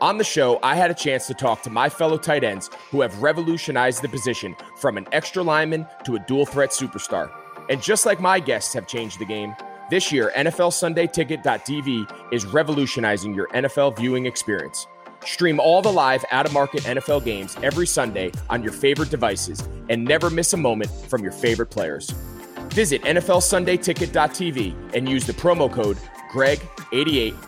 On the show, I had a chance to talk to my fellow tight ends who have revolutionized the position from an extra lineman to a dual threat superstar. And just like my guests have changed the game, this year, NFLSundayTicket.tv is revolutionizing your NFL viewing experience. Stream all the live out of market NFL games every Sunday on your favorite devices and never miss a moment from your favorite players. Visit NFLSundayTicket.tv and use the promo code GREG88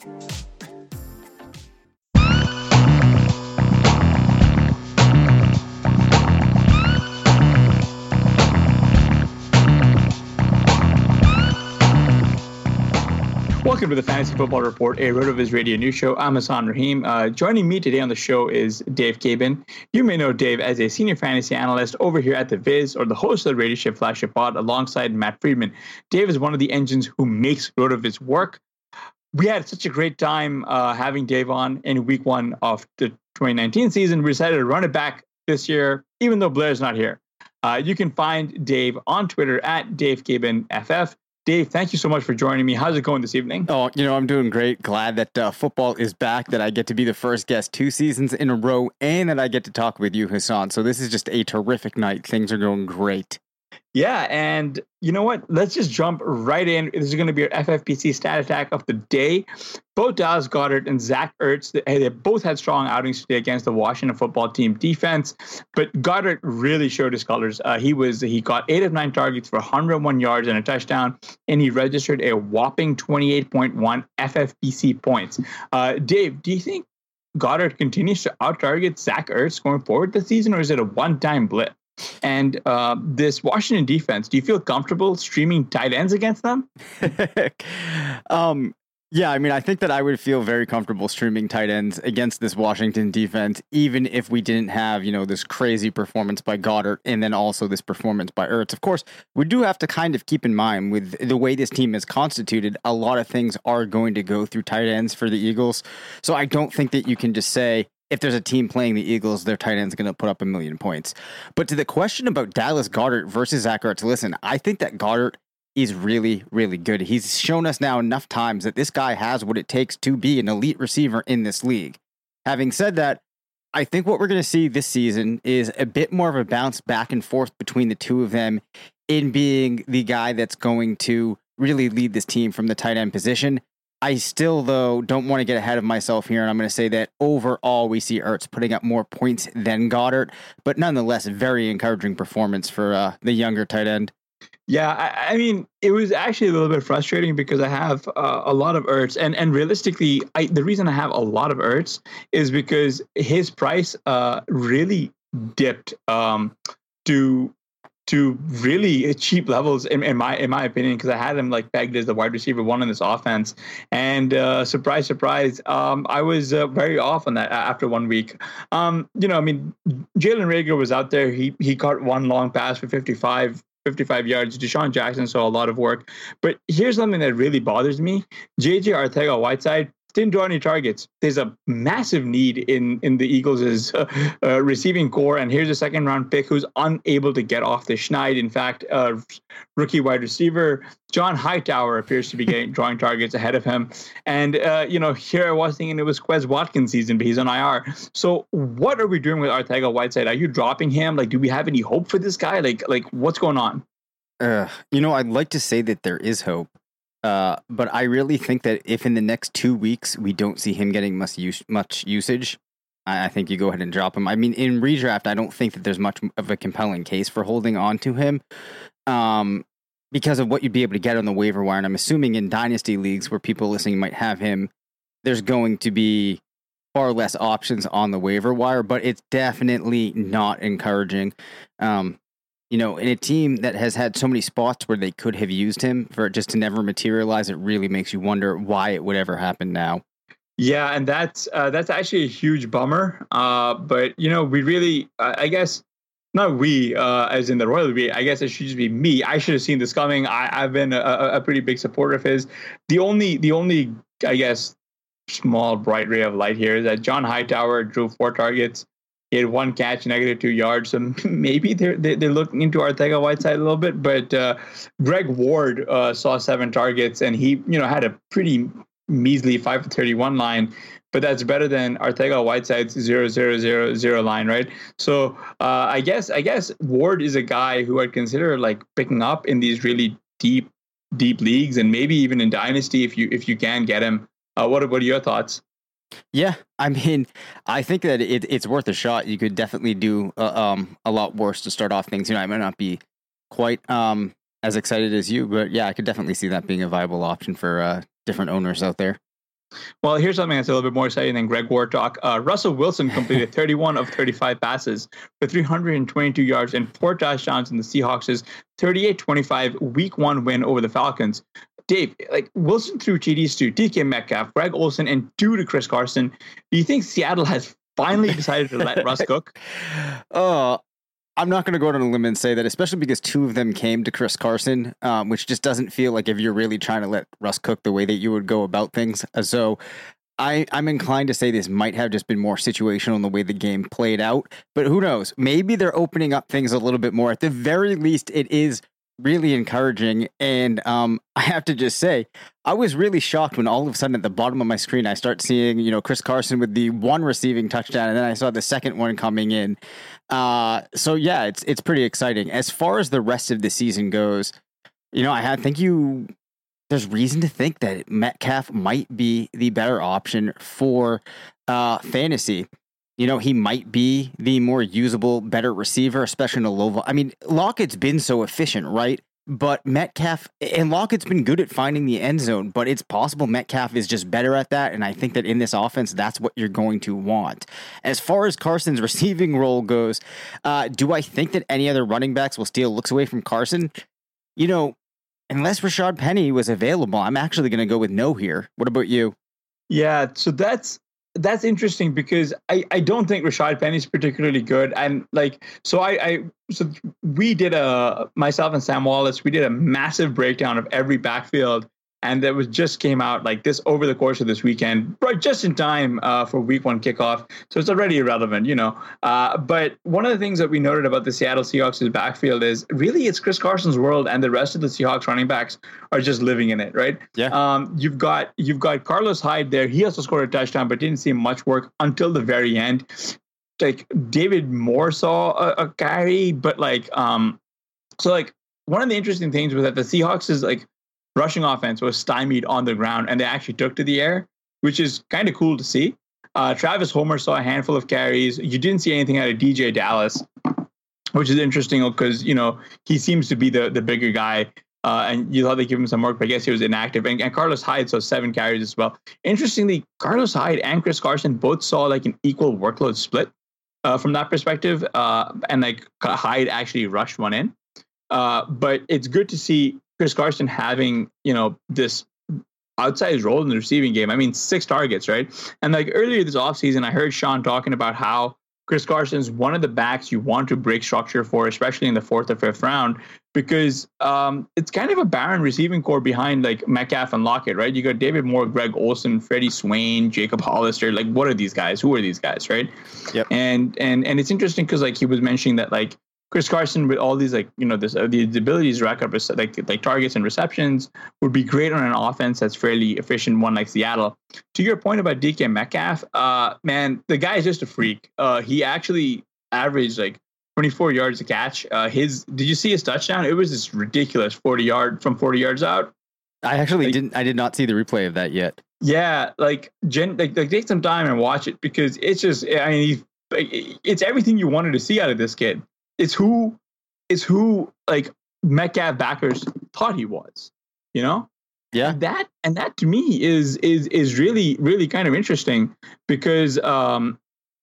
Welcome to the Fantasy Football Report, a RotoViz radio news show. I'm Hassan Rahim. Uh, joining me today on the show is Dave Caban. You may know Dave as a senior fantasy analyst over here at the Viz or the host of the Radio Shift Flagship Pod alongside Matt Freedman. Dave is one of the engines who makes RotoViz work. We had such a great time uh, having Dave on in week one of the 2019 season. We decided to run it back this year, even though Blair's not here. Uh, you can find Dave on Twitter at Dave Caban FF. Dave, thank you so much for joining me. How's it going this evening? Oh, you know, I'm doing great. Glad that uh, football is back, that I get to be the first guest two seasons in a row, and that I get to talk with you, Hassan. So this is just a terrific night. Things are going great. Yeah, and you know what? Let's just jump right in. This is going to be our FFPC stat attack of the day. Both Dallas Goedert and Zach Ertz, they, they both had strong outings today against the Washington football team defense. But Goedert really showed his colors. Uh, he was he got eight of nine targets for 101 yards and a touchdown, and he registered a whopping 28.1 FFPC points. Uh, Dave, do you think Goedert continues to out target Zach Ertz going forward this season, or is it a one time blip? And uh, this Washington defense, do you feel comfortable streaming tight ends against them? um, yeah, I mean, I think that I would feel very comfortable streaming tight ends against this Washington defense, even if we didn't have, you know, this crazy performance by Goedert and then also this performance by Ertz. Of course, we do have to kind of keep in mind with the way this team is constituted, a lot of things are going to go through tight ends for the Eagles. So I don't think that you can just say, if there's a team playing the Eagles, their tight end's going to put up a million points. But to the question about Dallas Goedert versus Zach Ertz, listen, I think that Goedert is really, really good. He's shown us now enough times that this guy has what it takes to be an elite receiver in this league. Having said that, I think what we're going to see this season is a bit more of a bounce back and forth between the two of them in being the guy that's going to really lead this team from the tight end position. I still, though, don't want to get ahead of myself here, and I'm going to say that overall we see Ertz putting up more points than Goedert, but nonetheless, very encouraging performance for uh, the younger tight end. Yeah, I, I, mean, it was actually a little bit frustrating because I have uh, a lot of Ertz, and and realistically, I, the reason I have a lot of Ertz is because his price uh, really dipped um, to to really cheap levels in, in my in my opinion because I had him like pegged as the wide receiver one in this offense and uh, surprise surprise um, I was uh, very off on that after one week um, you know I mean Jalen Reagor was out there he he caught one long pass for 55 55 yards. DeSean Jackson saw a lot of work. But here's something that really bothers me. JJ Arcega Whiteside didn't draw any targets. There's a massive need in in the Eagles' uh, uh, receiving corps, and here's a second round pick who's unable to get off the schneid. In fact, uh, rookie wide receiver John Hightower appears to be getting drawing targets ahead of him. And uh, you know, here I was thinking it was Quez Watkins season, but he's on IR. So what are we doing with Arcega Whiteside? Are you dropping him? Like, do we have any hope for this guy? Like, like what's going on? You know, I'd like to say that there is hope. Uh, but I really think that if in the next two weeks we don't see him getting much use, much usage, I, I think you go ahead and drop him. I mean, in redraft, I don't think that there's much of a compelling case for holding on to him, um, because of what you'd be able to get on the waiver wire. And I'm assuming in dynasty leagues where people listening might have him, there's going to be far less options on the waiver wire. But it's definitely not encouraging. Um, you know, in a team that has had so many spots where they could have used him for it just to never materialize, it really makes you wonder why it would ever happen now. Yeah, and that's uh, that's actually a huge bummer. Uh, but you know, we really, uh, I guess, not we, uh, as in the royal we. I guess it should just be me. I should have seen this coming. I, have been a, a, pretty big supporter of his. The only, the only, I guess, small bright ray of light here is that John Hightower drew four targets. He had one catch, negative two yards. So maybe they're they're looking into Arcega Whiteside a little bit. But uh, Greg Ward uh, saw seven targets, and he you know had a pretty measly five for thirty one line. But that's better than Arcega Whiteside's zero zero zero zero line, right? So uh, I guess I guess Ward is a guy who I'd consider like picking up in these really deep deep leagues, and maybe even in dynasty if you if you can get him. Uh, what what are your thoughts? Yeah, I mean, I think that it, it's worth a shot. You could definitely do uh, um, a lot worse to start off things. You know, I might not be quite um, as excited as you, but yeah, I could definitely see that being a viable option for uh, different owners out there. Well, here's something that's a little bit more exciting than Greg Ward talk. Uh, Russell Wilson completed 31 of 35 passes for 322 yards and four touchdowns in the Seahawks' 38-25 Week One win over the Falcons. Dave, like Wilson threw TDs to DK Metcalf, Greg Olsen, and two to Chris Carson. Do you think Seattle has finally decided to let Russ cook? Oh, I'm not going to go out on a limb and say that, especially because two of them came to Chris Carson, um, which just doesn't feel like if you're really trying to let Russ cook the way that you would go about things. Uh, so I, I'm inclined to say this might have just been more situational in the way the game played out, but who knows? Maybe they're opening up things a little bit more. At the very least, it is really encouraging. And um, I have to just say, I was really shocked when all of a sudden at the bottom of my screen I start seeing, you know, Chris Carson with the one receiving touchdown, and then I saw the second one coming in. Uh, so yeah, it's it's pretty exciting. As far as the rest of the season goes, you know, I think you there's reason to think that Metcalf might be the better option for uh, fantasy you know, he might be the more usable, better receiver, especially in a low. Vol- I mean, Lockett's been so efficient, right? But Metcalf and Lockett's been good at finding the end zone, but it's possible Metcalf is just better at that. And I think that in this offense, that's what you're going to want. As far as Carson's receiving role goes, uh, do I think that any other running backs will steal looks away from Carson? You know, unless Rashad Penny was available, I'm actually going to go with no here. What about you? Yeah, so that's that's interesting because I, I don't think Rashad Penny is particularly good. And like, so I, I, so we did a, myself and Sam Wallace, we did a massive breakdown of every backfield and that was just came out like this over the course of this weekend, right just in time uh, for Week One kickoff. So it's already irrelevant, you know. Uh, but one of the things that we noted about the Seattle Seahawks' backfield is really it's Chris Carson's world, and the rest of the Seahawks running backs are just living in it, right? Yeah. Um, you've got you've got Carlos Hyde there. He also scored a touchdown, but didn't see much work until the very end. Like David Moore saw a, a carry, but like um, so like one of the interesting things was that the Seahawks is like rushing offense was stymied on the ground and they actually took to the air, which is kind of cool to see. Uh, Travis Homer saw a handful of carries. You didn't see anything out of DeeJay Dallas. which is interesting because you know he seems to be the the bigger guy. Uh, and you thought they give him some work, but I guess he was inactive. And, and Carlos Hyde saw seven carries as well. Interestingly, Carlos Hyde and Chris Carson both saw like an equal workload split uh, from that perspective. Uh, and like Hyde actually rushed one in. Uh, but it's good to see Chris Carson having, you know, this outsized role in the receiving game. I mean, six targets, right? And like earlier this offseason, I heard Sean talking about how Chris Carson's one of the backs you want to break structure for, especially in the fourth or fifth round, because um, it's kind of a barren receiving corps behind like Metcalf and Lockett, right? You got David Moore, Greg Olsen, Freddie Swain, Jacob Hollister. Like, what are these guys? Who are these guys, right? Yep. And and and it's interesting because like he was mentioning that like Chris Carson with all these like you know this uh, the, the abilities to rack up like like targets and receptions would be great on an offense that's fairly efficient one like Seattle. To your point about DK Metcalf, uh, man, the guy is just a freak. Uh, he actually averaged like 24 yards a catch. Uh, his did you see his touchdown? It was this ridiculous 40 yard from 40 yards out. I actually like, didn't. I did not see the replay of that yet. Yeah, like, gen, like, like take some time and watch it because it's just. I mean, it's everything you wanted to see out of this kid it's who it's who like Metcalf backers thought he was, you know? Yeah. And that and that to me is is is really really kind of interesting because um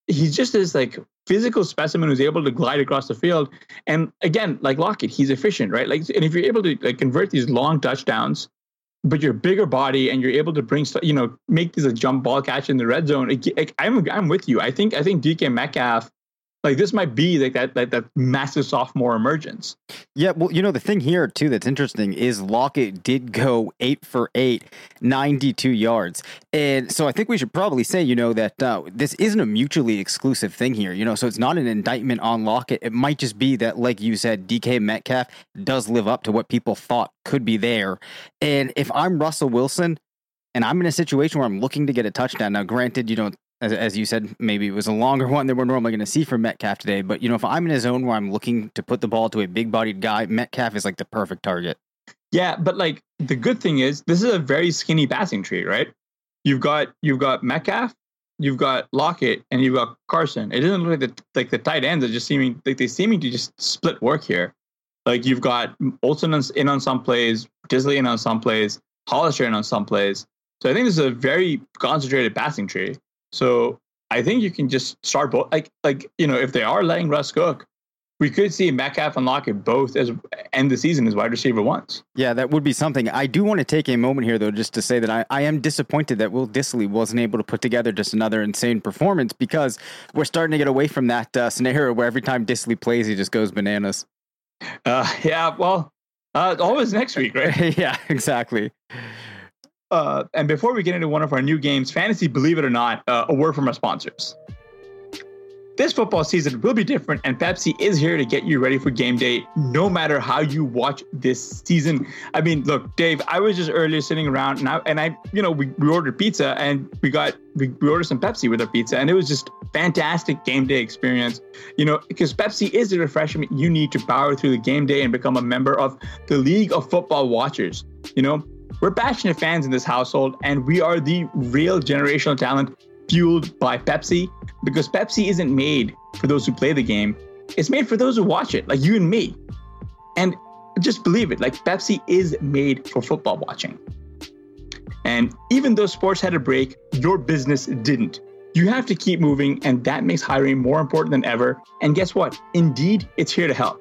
he's just this like physical specimen who's able to glide across the field and again like Lockett he's efficient right like and if you're able to like convert these long touchdowns but you're bigger body and you're able to bring you know make these a jump ball catch in the red zone I'm I'm with you I think I think DK Metcalf like this might be like that, that that massive sophomore emergence. Yeah, well, you know the thing here too that's interesting is Lockett did go eight for eight, 92 yards, and so I think we should probably say you know that uh, this isn't a mutually exclusive thing here. You know, so it's not an indictment on Lockett. It might just be that, like you said, DK Metcalf does live up to what people thought could be there, and if I'm Russell Wilson. And I'm in a situation where I'm looking to get a touchdown. Now, granted, you know, as, as you said, maybe it was a longer one than we're normally going to see from Metcalf today. But, you know, if I'm in a zone where I'm looking to put the ball to a big bodied guy, Metcalf is like the perfect target. Yeah, but like the good thing is this is a very skinny passing tree, right? You've got you've got Metcalf, you've got Lockett, and you've got Carson. It doesn't look like the like the tight ends are just seeming like they seeming to just split work here. Like you've got Olsen in on some plays, Dissly in on some plays, Hollister in on some plays. So I think this is a very concentrated passing tree. So I think you can just start both. Like, like you know, if they are letting Russ cook, we could see Metcalf and Lockett both as end the season as wide receiver once. Yeah, that would be something. I do want to take a moment here, though, just to say that I, I am disappointed that Will Dissly wasn't able to put together just another insane performance because we're starting to get away from that uh, scenario where every time Dissly plays, he just goes bananas. Uh, yeah, well, uh, always next week, right? yeah, exactly. Uh, and before we get into one of our new games, fantasy, believe it or not, uh, a word from our sponsors. This football season will be different, and Pepsi is here to get you ready for game day, no matter how you watch this season. I mean, look, Dave, I was just earlier sitting around, and I, and I you know, we, we ordered pizza, and we got we, we ordered some Pepsi with our pizza, and it was just fantastic game day experience. You know, because Pepsi is the refreshment you need to power through the game day and become a member of the League of Football Watchers. You know, we're passionate fans in this household, and we are the real generational talent fueled by Pepsi because Pepsi isn't made for those who play the game, it's made for those who watch it, like you and me. And just believe it, like Pepsi is made for football watching. And even though sports had a break, your business didn't. You have to keep moving, and that makes hiring more important than ever. And guess what? Indeed, it's here to help.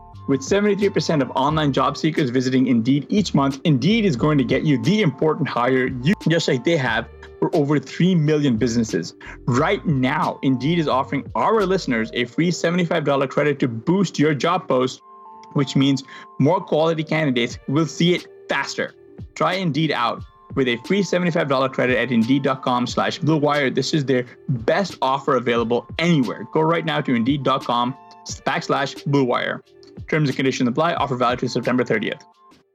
with 73% of online job seekers visiting Indeed each month, Indeed is going to get you the important hire you just like they have for over 3 million businesses. Right now, Indeed is offering our listeners a free $75 credit to boost your job post, which means more quality candidates will see it faster. Try Indeed out with a free $75 credit at indeed.com slash bluewire. This is their best offer available anywhere. Go right now to indeed.com backslash bluewire. Terms and conditions apply. Offer valid to September 30th.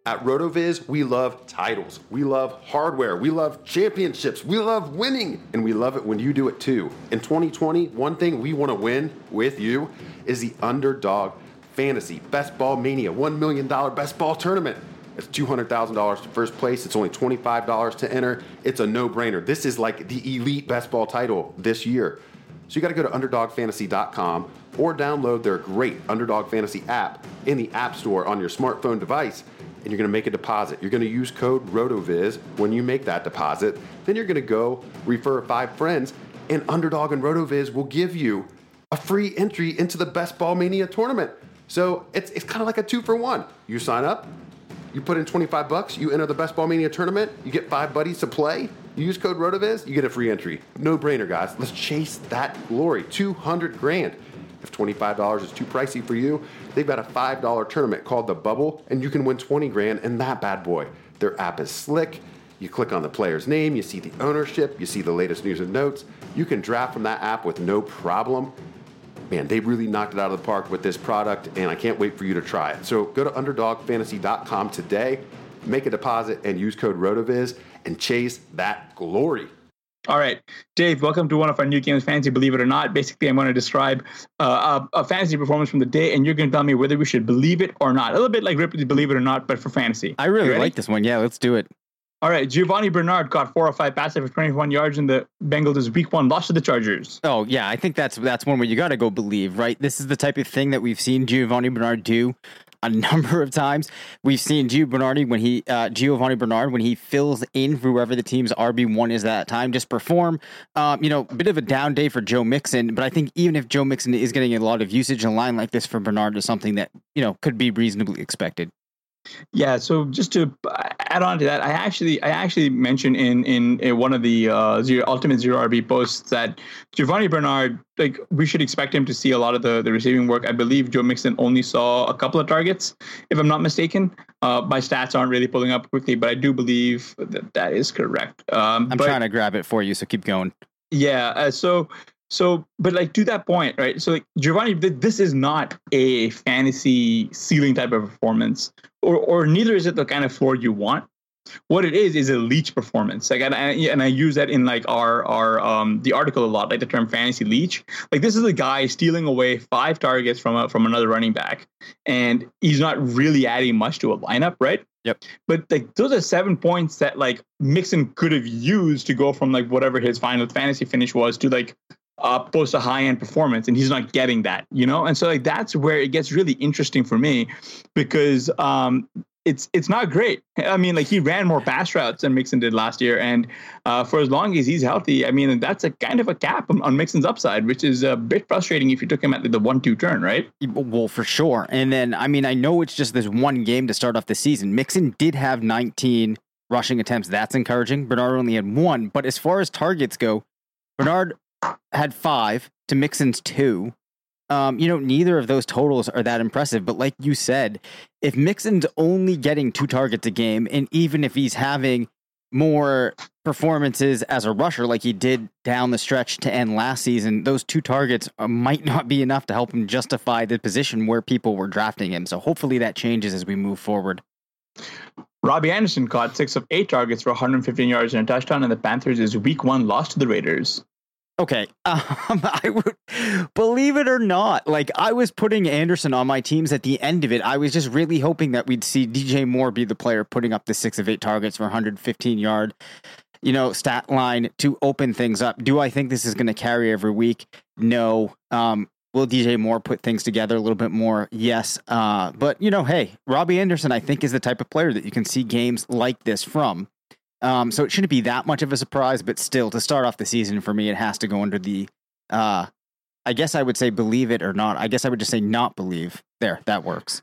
At RotoViz, we love titles, we love hardware, we love championships, we love winning, and we love it when you do it too. In 2020, one thing we want to win with you is the Underdog Fantasy Best Ball Mania $1 million Best Ball Tournament. It's $200,000 to first place. It's only $25 to enter. It's a no brainer. This is like the elite best ball title this year. So you got to go to underdogfantasy.com or download their great Underdog Fantasy app in the App Store on your smartphone device and you're going to make a deposit. You're going to use code RotoViz when you make that deposit. Then you're going to go refer five friends, and Underdog and RotoViz will give you a free entry into the Best Ball Mania tournament. So it's, it's kind of like a two for one. You sign up, you put in 25 bucks, you enter the Best Ball Mania tournament, you get five buddies to play, use code RotoViz, you get a free entry. No brainer, guys. Let's chase that glory. 200 grand. If $25 is too pricey for you, they've got a $5 tournament called The Bubble, and you can win 20 grand in that bad boy. Their app is slick. You click on the player's name, you see the ownership, you see the latest news and notes. You can draft from that app with no problem. Man, they really knocked it out of the park with this product, and I can't wait for you to try it. So go to underdogfantasy.com today, make a deposit, and use code RotoViz and chase that glory. All right, Dave, welcome to one of our new games, Fantasy Believe It or Not. Basically, I'm going to describe uh, a, a, fantasy performance from the day, and you're going to tell me whether we should believe it or not. A little bit like Ripley's Believe It or Not, but for fantasy. I really like this one. Yeah, let's do it. All right, Giovani Bernard got four or five passes for 21 yards in the Bengals' Week One loss to the Chargers. Oh yeah, I think that's that's one where you got to go believe, right? This is the type of thing that we've seen Giovani Bernard do a number of times. We've seen Gio Bernardi when he uh, Giovani Bernard when he fills in for whoever the team's RB one is at that time, just perform. Um, you know, a bit of a down day for Joe Mixon, but I think even if Joe Mixon is getting a lot of usage, a line like this for Bernard is something that you know could be reasonably expected. Yeah, so just to add on to that, I actually I actually mentioned in in, in one of the uh, zero, ultimate zero RB posts that Giovani Bernard like we should expect him to see a lot of the the receiving work. I believe Joe Mixon only saw a couple of targets, if I'm not mistaken. Uh, my stats aren't really pulling up quickly, but I do believe that that is correct. Um, I'm but, trying to grab it for you, so keep going. Yeah, uh, so so, but like to that point, right? So, like Giovani, this is not a fantasy ceiling type of performance, or or neither is it the kind of floor you want. What it is is a leech performance. Like, and I, and I use that in like our our um the article a lot, like the term fantasy leech. Like, this is a guy stealing away five targets from a, from another running back, and he's not really adding much to a lineup, right? Yep. But like those are seven points that like Mixon could have used to go from like whatever his final fantasy finish was to like uh, post a high end performance, and he's not getting that, you know. And so like that's where it gets really interesting for me because um, it's it's not great. I mean, like he ran more pass routes than Mixon did last year, and uh, for as long as he's healthy, I mean, that's a kind of a cap on, on Mixon's upside, which is a bit frustrating if you took him at the one-two turn, right? Well, for sure. And then, I mean, I know it's just this one game to start off the season. Mixon did have 19 rushing attempts. That's encouraging. Bernard only had one, but as far as targets go, Bernard had five to Mixon's two. Um, you know, neither of those totals are that impressive. But like you said, if Mixon's only getting two targets a game, and even if he's having more performances as a rusher like he did down the stretch to end last season, those two targets uh, might not be enough to help him justify the position where people were drafting him. So hopefully that changes as we move forward. Robbie Anderson caught six of eight targets for 115 yards and a touchdown, and the Panthers' week one loss to the Raiders. Okay, um, I would believe it or not. Like I was putting Anderson on my teams at the end of it. I was just really hoping that we'd see DJ Moore be the player putting up the six of eight targets for 115 yard, you know, stat line to open things up. Do I think this is going to carry every week? No. Um, will DJ Moore put things together a little bit more? Yes. Uh, but you know, hey, Robbie Anderson, I think is the type of player that you can see games like this from. Um, so it shouldn't be that much of a surprise, but still, to start off the season for me, it has to go under the. Uh, I guess I would say believe it or not. I guess I would just say not believe. There, that works.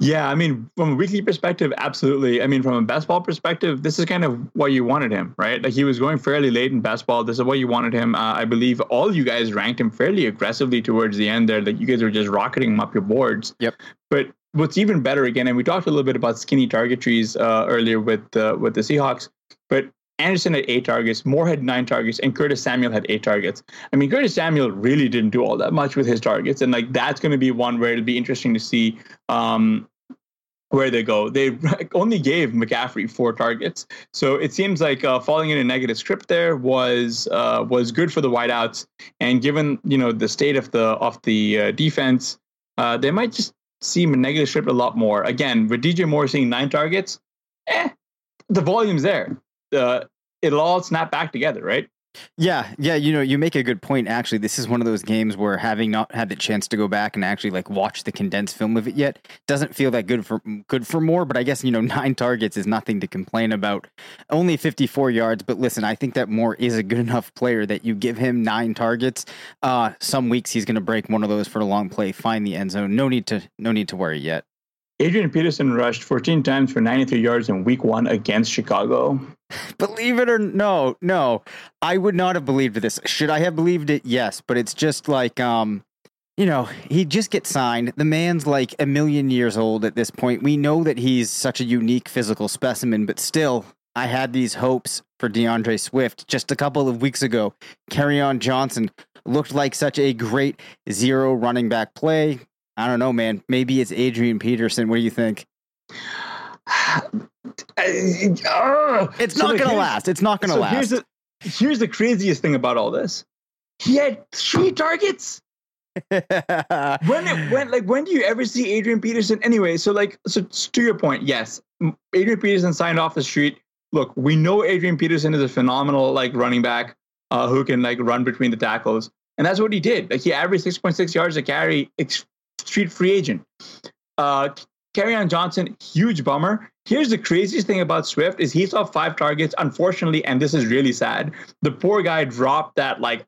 Yeah, I mean, from a weekly perspective, absolutely. I mean, from a best ball perspective, this is kind of what you wanted him, right? Like he was going fairly late in best ball. This is what you wanted him. Uh, I believe all you guys ranked him fairly aggressively towards the end there. Like you guys were just rocketing him up your boards. Yep. But what's even better again, and we talked a little bit about skinny target trees uh, earlier with uh, with the Seahawks. But Anderson had eight targets, Moore had nine targets, and Curtis Samuel had eight targets. I mean, Curtis Samuel really didn't do all that much with his targets, and like that's going to be one where it'll be interesting to see um, where they go. They only gave McCaffrey four targets, so it seems like uh, falling in a negative script there was uh, was good for the wideouts. And given you know the state of the of the uh, defense, uh, they might just see a negative script a lot more. Again, with DJ Moore seeing nine targets, eh, the volume's there. Uh, it'll all snap back together, right? Yeah, yeah, you know, you make a good point. Actually, this is one of those games where having not had the chance to go back and actually like watch the condensed film of it yet doesn't feel that good for good for more. But I guess you know, nine targets is nothing to complain about. Only fifty four yards, but listen, I think that Moore is a good enough player that you give him nine targets. Uh, some weeks he's going to break one of those for a long play, find the end zone. No need to no need to worry yet. Adrian Peterson rushed 14 times for 93 yards in week one against Chicago. Believe it or no, no, I would not have believed this. Should I have believed it? Yes, but it's just like, um, you know, he just gets signed. The man's like a million years old at this point. We know that he's such a unique physical specimen, but still, I had these hopes for DeAndre Swift just a couple of weeks ago. Kerryon Johnson looked like such a great zero running back play. I don't know, man. Maybe it's Adrian Peterson. What do you think? it's So, not going to last. It's not going to so last. Here's the, here's the craziest thing about all this. He had three targets. When it when like when do you ever see Adrian Peterson? Anyway, so like so to your point, yes, Adrian Peterson signed off the street. Look, we know Adrian Peterson is a phenomenal like running back uh, who can like run between the tackles, and that's what he did. Like he averaged six point six yards a carry, ex- street free agent. Uh, on Johnson, huge bummer. Here's the craziest thing about Swift is he saw five targets. Unfortunately, and this is really sad, the poor guy dropped that like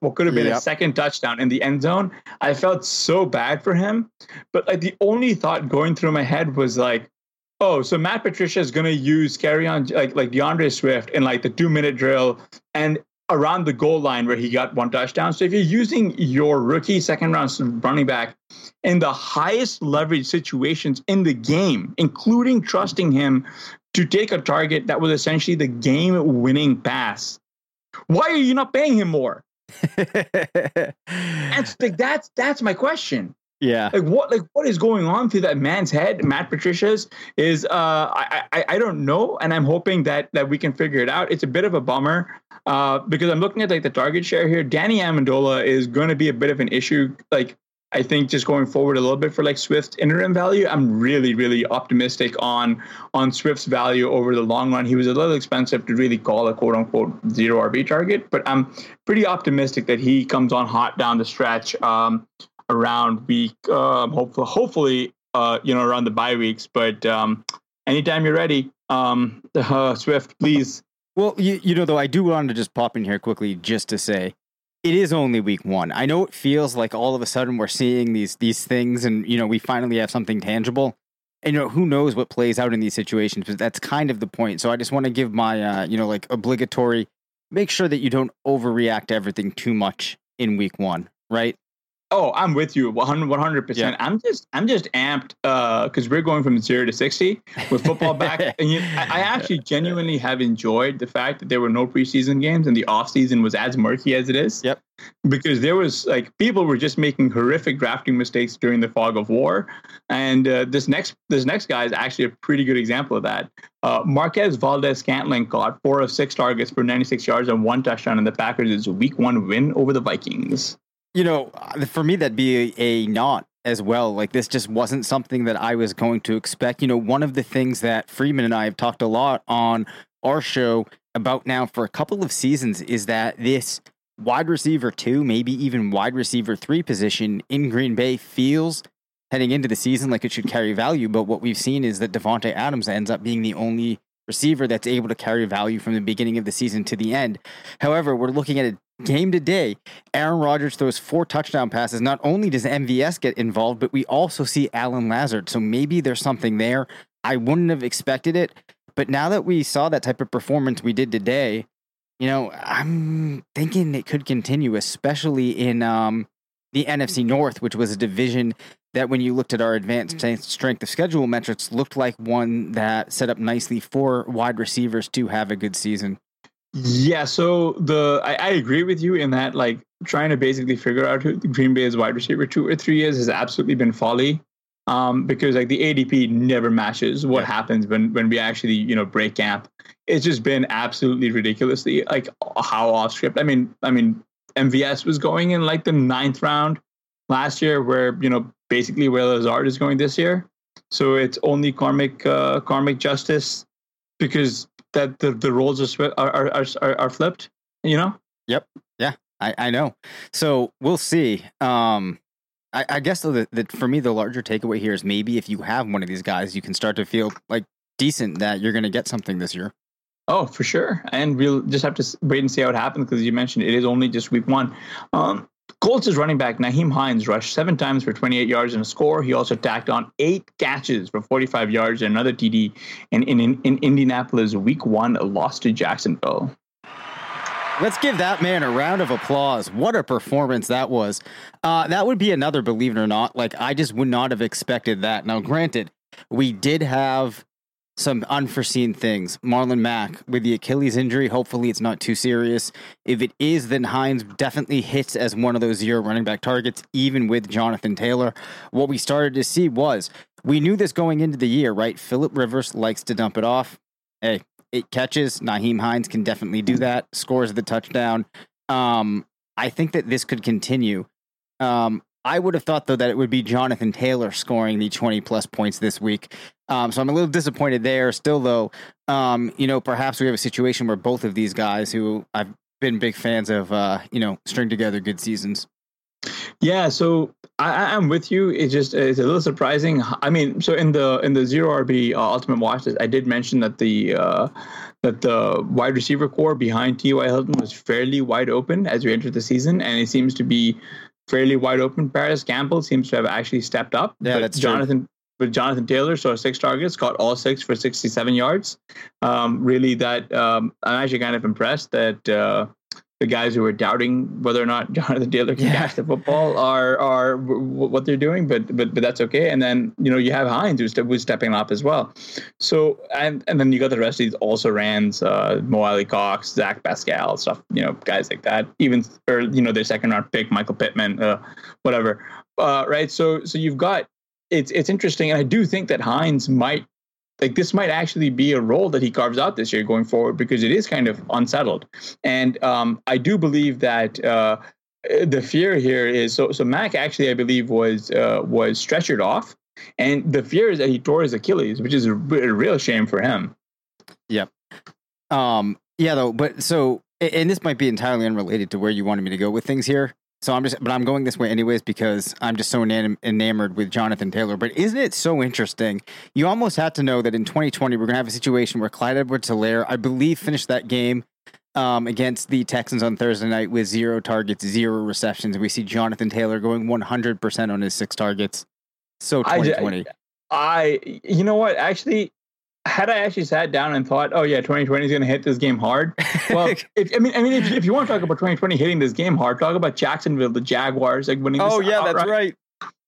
what could have been a second touchdown in the end zone. I felt so bad for him, but like the only thought going through my head was like, oh, so Matt Patricia is gonna use carry on like like DeAndre Swift in like the two minute drill and around the goal line where he got one touchdown. So if you're using your rookie second round running back in the highest leverage situations in the game, including trusting him to take a target that was essentially the game winning pass. Why are you not paying him more? Like that's that's my question. Yeah. Like what like what is going on through that man's head, Matt Patricia's is uh I, I I don't know, and I'm hoping that that we can figure it out. It's a bit of a bummer uh because I'm looking at like the target share here. Danny Amendola is going to be a bit of an issue. Like I think just going forward a little bit for like Swift's interim value, I'm really really optimistic on on Swift's value over the long run. He was a little expensive to really call a quote unquote zero RB target, but I'm pretty optimistic that he comes on hot down the stretch. Um, around week um hopefully hopefully uh you know around the bye weeks but um anytime you're ready um uh, swift please Well, you, you know, though, I do want to just pop in here quickly just to say it is only week one. I know it feels like all of a sudden we're seeing these these things and, you know, we finally have something tangible. And, you know, who knows what plays out in these situations, but that's kind of the point. So I just want to give my, uh, you know, like obligatory make sure that you don't overreact to everything too much in week one, right? Oh i'm with you 100 percent Yeah. i'm just i'm just amped uh because we're going from zero to 60 with football back and you, I, I actually genuinely have enjoyed the fact that there were no preseason games and the off season was as murky as it is Yep. because there was like people were just making horrific drafting mistakes during the fog of war and uh, this next this next guy is actually a pretty good example of that uh, Marquez Valdes-Scantling caught four of six targets for 96 yards and one touchdown in the Packers' week one win over the Vikings. You know, uh, for me, that'd be a, a not as well. Like this just wasn't something that I was going to expect. You know, one of the things that Freedman and I have talked a lot on our show about now for a couple of seasons is that this wide receiver two, maybe even wide receiver three position in Green Bay feels heading into the season like it should carry value. But what we've seen is that Davante Adams ends up being the only receiver that's able to carry value from the beginning of the season to the end. However, we're looking at a Hmm. game today. Aaron Rodgers throws four touchdown passes. Not only does MVS get involved, but we also see Allen Lazard. So maybe there's something there. I wouldn't have expected it. But now that we saw that type of performance we did today, you know, I'm thinking it could continue, especially in um, the NFC hmm. North, which was a division that, when you looked at our advanced hmm. strength- strength of schedule metrics, looked like one that set up nicely for wide receivers to have a good season. Yeah, so the I, I agree with you in that like trying to basically figure out who Green Bay's wide receiver two or three is has absolutely been folly. um, because like the ADP never matches what Yeah. happens when when we actually you know break camp. It's just been absolutely ridiculously like how off script. I mean, I mean, MVS was going in like the ninth round last year, where you know basically where Lazard is going this year. So it's only karmic uh, karmic justice because that the, the roles are, are, are are flipped. You know. Yep. Yeah. I, I know. So we'll see. Um, I, I guess though that, that for me the larger takeaway here is maybe if you have one of these guys, you can start to feel like decent that you're going to get something this year. Oh, for sure. And we'll just have to wait and see how it happens because you mentioned it is only just week one. Um, Colts running back Nyheim Hines rushed seven times for 28 yards and a score. He also tacked on eight catches for 45 yards and another TD in, in, in, in Indianapolis week one loss to Jacksonville. Let's give that man a round of applause. What a performance that was. Uh, that would be another, believe it or not. Like, I just would not have expected that. Now, granted, we did have some unforeseen things. Marlon Mack with the Achilles injury. Hopefully, it's not too serious. If it is, then Hines definitely hits as one of those zero running back targets, even with Jonathan Taylor. What we started to see was we knew this going into the year, right? Philip Rivers likes to dump it off. Hey, eight catches. Nyheim Hines can definitely do that. Scores the touchdown. Um, I think that this could continue. Um, I would have thought though that it would be Jonathan Taylor scoring the 20 plus points this week. Um, so I'm a little disappointed there. Still though, um, you know, perhaps we have a situation where both of these guys who I've been big fans of, uh, you know, string together good seasons. Yeah, so I, I'm with you. It's just it's a little surprising. I mean, so in the in the zero RB uh, ultimate watch list, I did mention that the uh, that the wide receiver corps behind T.Y. Hilton was fairly wide open as we entered the season, and it seems to be fairly wide open. Parris Campbell seems to have actually stepped up. Yeah, but that's true. Jonathan. But Jonathan Taylor saw six targets, caught all six for 67 yards. Um, really, that um, I'm actually kind of impressed that uh, the guys who are doubting whether or not Jonathan Taylor can Yeah. catch the football are are w- what they're doing, but but but that's okay. And then you know you have Hines who's, who's stepping up as well. So and and then you got the rest of these also rans, uh, Mo Alie-Cox, Zach Pascal, stuff. You know guys like that. Even or you know their second round pick, Michael Pittman, uh, whatever. Uh, right. So so you've got it's it's interesting, and I do think that Hines might like this might actually be a role that he carves out this year going forward because it is kind of unsettled. And um, I do believe that uh, the fear here is so. So Mack actually, I believe, was uh, was stretchered off, and the fear is that he tore his Achilles, which is a real shame for him. Yeah. Um, yeah, though, but so, and this might be entirely unrelated to where you wanted me to go with things here. So I'm just, but I'm going this way anyways because I'm just so enam- enamored with Jonathan Taylor. But isn't it so interesting? You almost had to know that in 2020 we're going to have a situation where Clyde Edwards-Helaire, I believe, finished that game um, against the Texans on Thursday night with zero targets, zero receptions. And we see Jonathan Taylor going 100% on his six targets. So I 2020. I, you know what? Actually, had I actually sat down and thought, oh yeah, 2020 is going to hit this game hard. Well, if, I mean, I mean, if, if you want to talk about 2020 hitting this game hard, talk about Jacksonville, the Jaguars, like winning. oh yeah, that's right.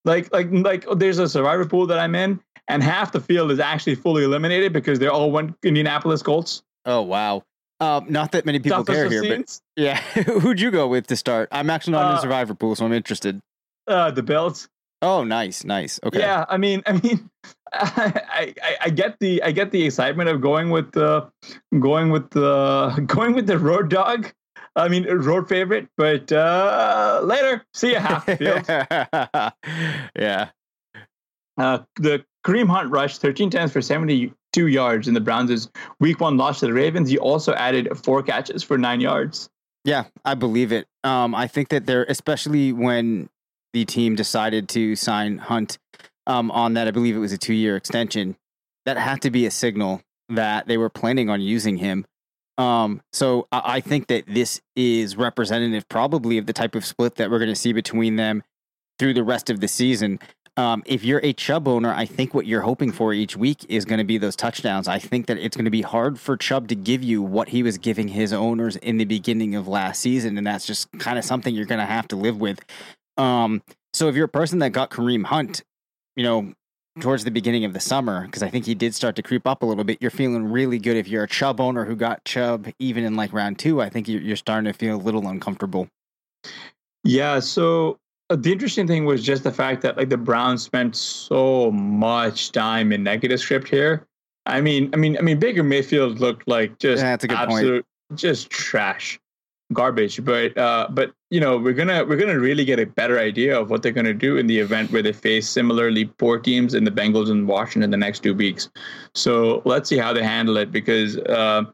Like, like, like, there's a survivor pool that I'm in, and half the field is actually fully eliminated because they're all one Indianapolis Colts. Oh wow. Um, not that many people care here, but. Yeah, who'd you go with to start? I'm actually not in Uh, the survivor pool, so I'm interested. uh, the Bills. Oh, nice, nice. Okay. Yeah, I mean, I mean, I, I, I get the I get the excitement of going with the going with the going with the road dog. I mean, road favorite, but uh, later, see you half field. yeah. Uh, the Kareem Hunt rushed 13 times for 72 yards in the Browns' Week One loss to the Ravens. He also added four catches for nine yards. Yeah, I believe it. Um, I think that they're especially when the team decided to sign Hunt um, on that. I believe it was a two-year extension. That had to be a signal that they were planning on using him. Um, so I, I think that this is representative, probably, of the type of split that we're going to see between them through the rest of the season. Um, if you're a Chubb owner, I think what you're hoping for each week is going to be those touchdowns. I think that it's going to be hard for Chubb to give you what he was giving his owners in the beginning of last season, and that's just kind of something you're going to have to live with. Um, so if you're a person that got Kareem Hunt, you know, towards the beginning of the summer, because I think he did start to creep up a little bit, you're feeling really good. If you're a Chubb owner who got Chubb even in like round two, I think you're, you're starting to feel a little uncomfortable. Yeah, so uh, the interesting thing was just the fact that like the Browns spent so much time in negative script here. I mean, I mean, I mean, Baker Mayfield looked like just Yeah, that's a good point. just trash, garbage. But uh, but you know, we're gonna we're gonna really get a better idea of what they're gonna do in the event where they face similarly poor teams in the Bengals and Washington the next two weeks. So let's see how they handle it because uh,